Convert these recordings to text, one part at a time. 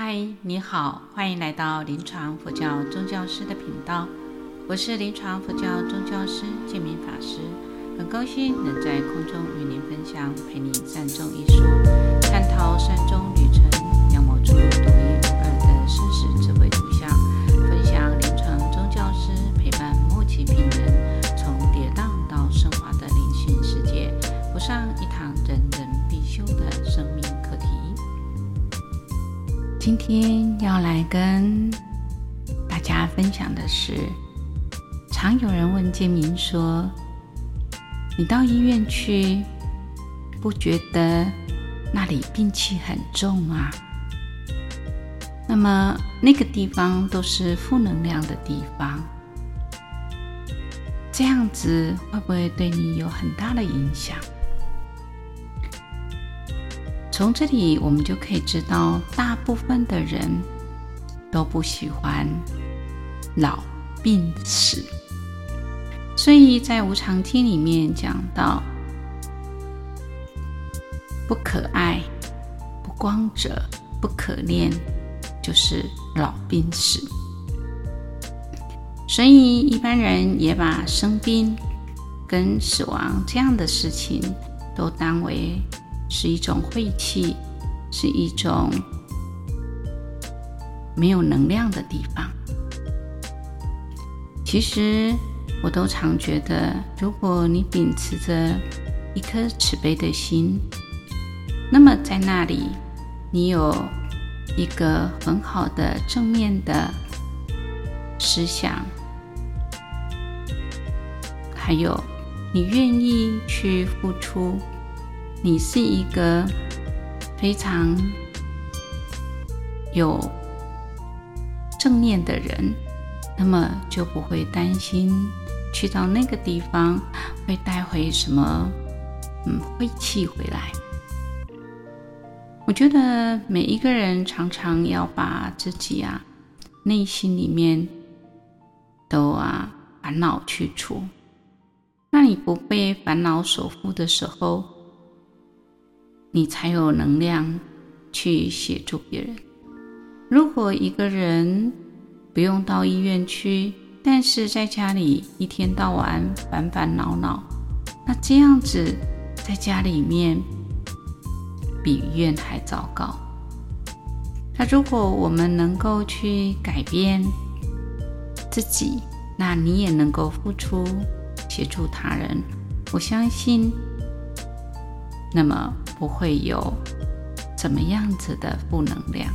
嗨，你好，欢迎来到临床佛教宗教师的频道。我是临床佛教宗教师建明法师，很高兴能在空中与您分享，陪你善终一书，探讨善终旅今天要来跟大家分享的是，常有人问建明说：“你到医院去，不觉得那里病气很重吗？那么那个地方都是负能量的地方，这样子会不会对你有很大的影响？”从这里我们就可以知道，大部分的人都不喜欢老、病、死。所以在《无常经》里面讲到，不可爱、不光者、不可恋，就是老、病、死。所以一般人也把生病跟死亡这样的事情都当为。是一种晦气，是一种没有能量的地方。其实，我都常觉得，如果你秉持着一颗慈悲的心，那么在那里，你有一个很好的正面的思想，还有你愿意去付出。你是一个非常有正念的人，那么就不会担心去到那个地方会带回什么嗯晦气回来。我觉得每一个人常常要把自己啊内心里面都啊烦恼去除，那你不被烦恼所缚的时候。你才有能量去协助别人。如果一个人不用到医院去，但是在家里一天到晚烦烦恼恼，那这样子在家里面比医院还糟糕。那如果我们能够去改变自己，那你也能够付出协助他人。我相信，那么。不会有怎么样子的负能量，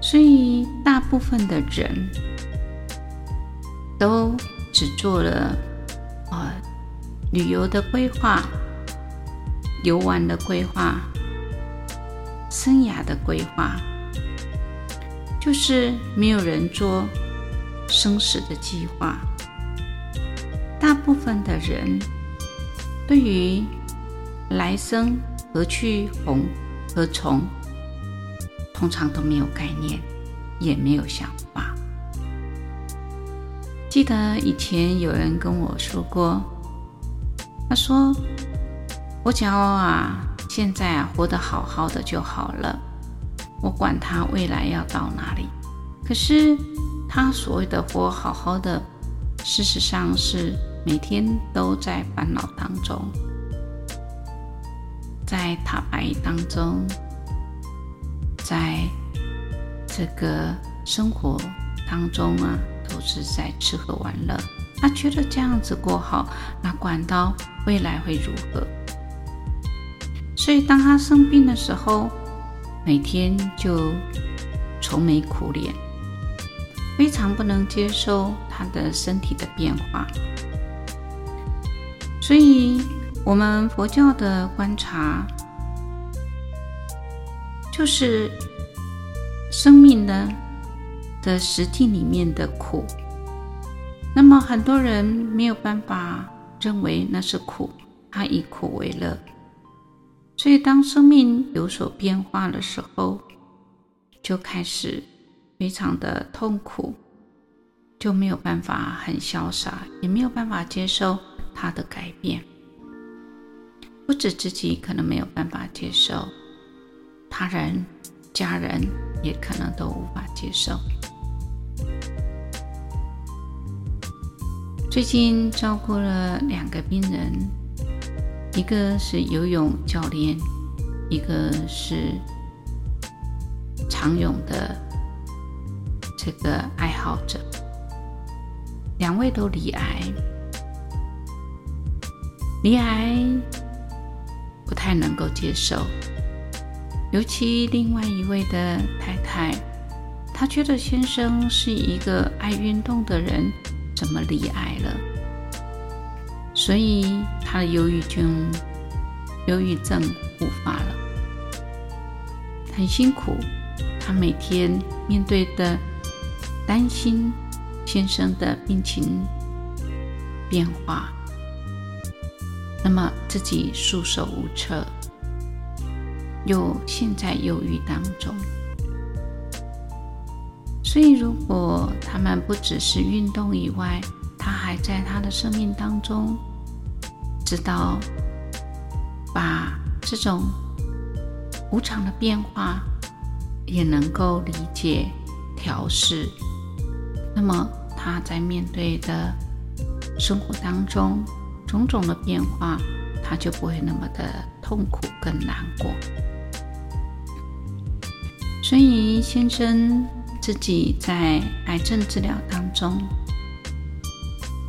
所以大部分的人都只做了呃旅游的规划、游玩的规划、生涯的规划，就是没有人做生死的计划。大部分的人对于来生。何去何何从？通常都没有概念，也没有想法。记得以前有人跟我说过，他说：“我只要啊，现在啊活得好好的就好了，我管他未来要到哪里。”可是他所谓的活好好的，事实上是每天都在烦恼当中。在塔白当中，在这个生活当中啊，都是在吃喝玩乐。他觉得这样子过好，那管到未来会如何？所以当他生病的时候，每天就愁眉苦脸，非常不能接受他的身体的变化。所以。我们佛教的观察，就是生命呢的实际里面的苦。那么很多人没有办法认为那是苦，他以苦为乐。所以当生命有所变化的时候，就开始非常的痛苦，就没有办法很潇洒，也没有办法接受它的改变。不止自己可能没有办法接受，他人、家人也可能都无法接受。最近照顾了两个病人，一个是游泳教练，一个是长泳的这个爱好者，两位都罹癌，罹癌不太能够接受。尤其另外一位的太太，她觉得先生是一个爱运动的人，怎么罹癌了？所以她的忧郁症，忧郁症复发了，很辛苦。她每天面对的担心先生的病情变化，那么自己束手无策。又陷在忧郁当中，所以如果他们不只是运动以外，他还在他的生命当中，知道把这种无常的变化也能够理解调试，那么他在面对的生活当中种种的变化，他就不会那么的痛苦跟难过。所以，先生自己在癌症治疗当中，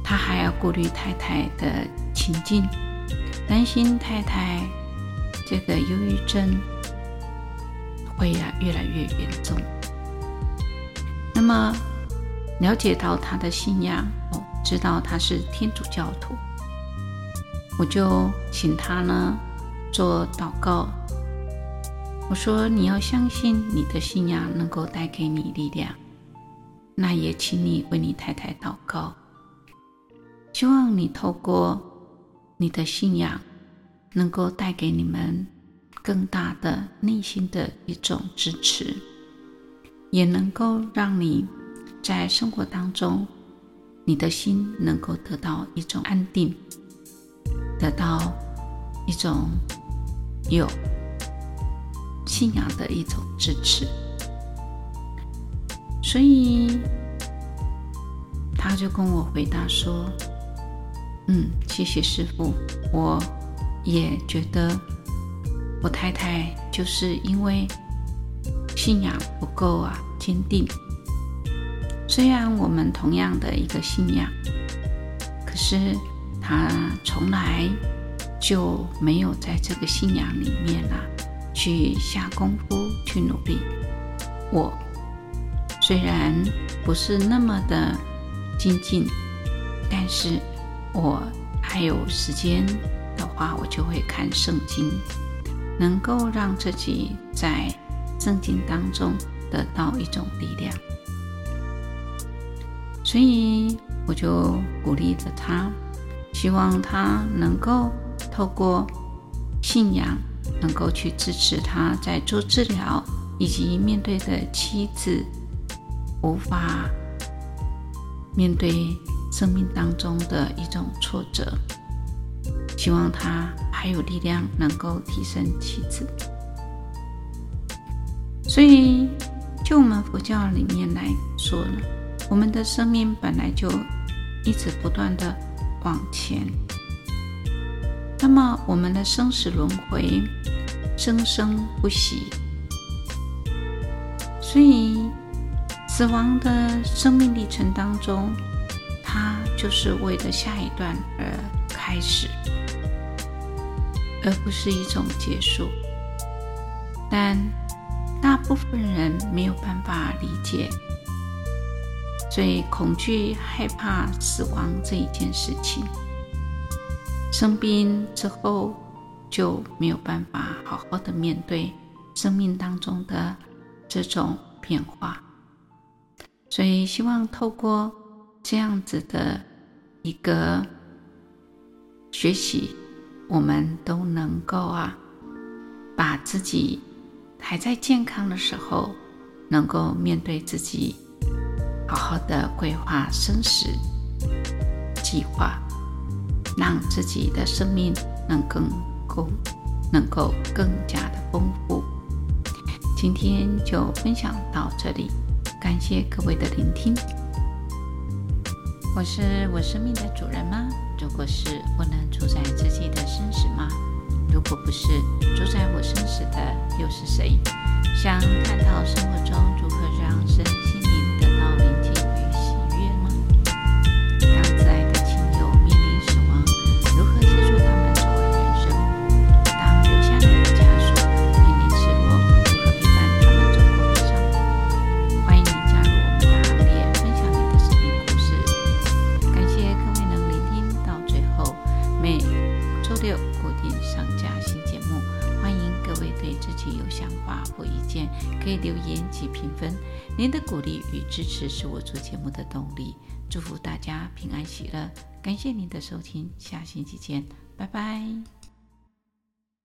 他还要顾虑太太的情境，担心太太这个忧郁症会呀越来越严重。那么，了解到他的信仰，我知道他是天主教徒，我就请他呢做祷告。我说：“你要相信你的信仰能够带给你力量，那也请你为你太太祷告，希望你透过你的信仰，能够带给你们更大的内心的一种支持，也能够让你在生活当中，你的心能够得到一种安定，到一种有。”信仰的一种支持，所以他就跟我回答说：“嗯，谢谢师傅，我也觉得我太太就是因为信仰不够啊，坚定。虽然我们同样的一个信仰，可是他从来就没有在这个信仰里面啊。”去下功夫，去努力。我虽然不是那么的精进，但是我还有时间的话，我就会看圣经，能够让自己在圣经当中得到一种力量。所以我就鼓励着他，希望他能够透过信仰。能够去支持他在做治疗，以及面对的妻子无法面对生命当中的一种挫折，希望他还有力量能够提升妻子。所以，就我们佛教里面来说呢，我们的生命本来就一直不断的往前。那么，我们的生死轮回，生生不息，所以死亡的生命历程当中，它就是为了下一段而开始，而不是一种结束。但大部分人没有办法理解，所以恐惧、害怕死亡这一件事情。生病之后就没有办法好好的面对生命当中的这种变化，所以希望透过这样子的一个学习，我们都能够啊，把自己还在健康的时候，能够面对自己，好好的规划生死计划。让自己的生命能更够，能够更加的丰富。今天就分享到这里，感谢各位的聆听。我是我生命的主人吗？如果是，我能主宰自己的生死吗？如果不是，主宰我生死的又是谁？想探讨生活中有想法或意见，可以留言及评分。您的鼓励与支持是我做节目的动力。祝福大家平安喜乐，感谢您的收听，下星期见，拜拜。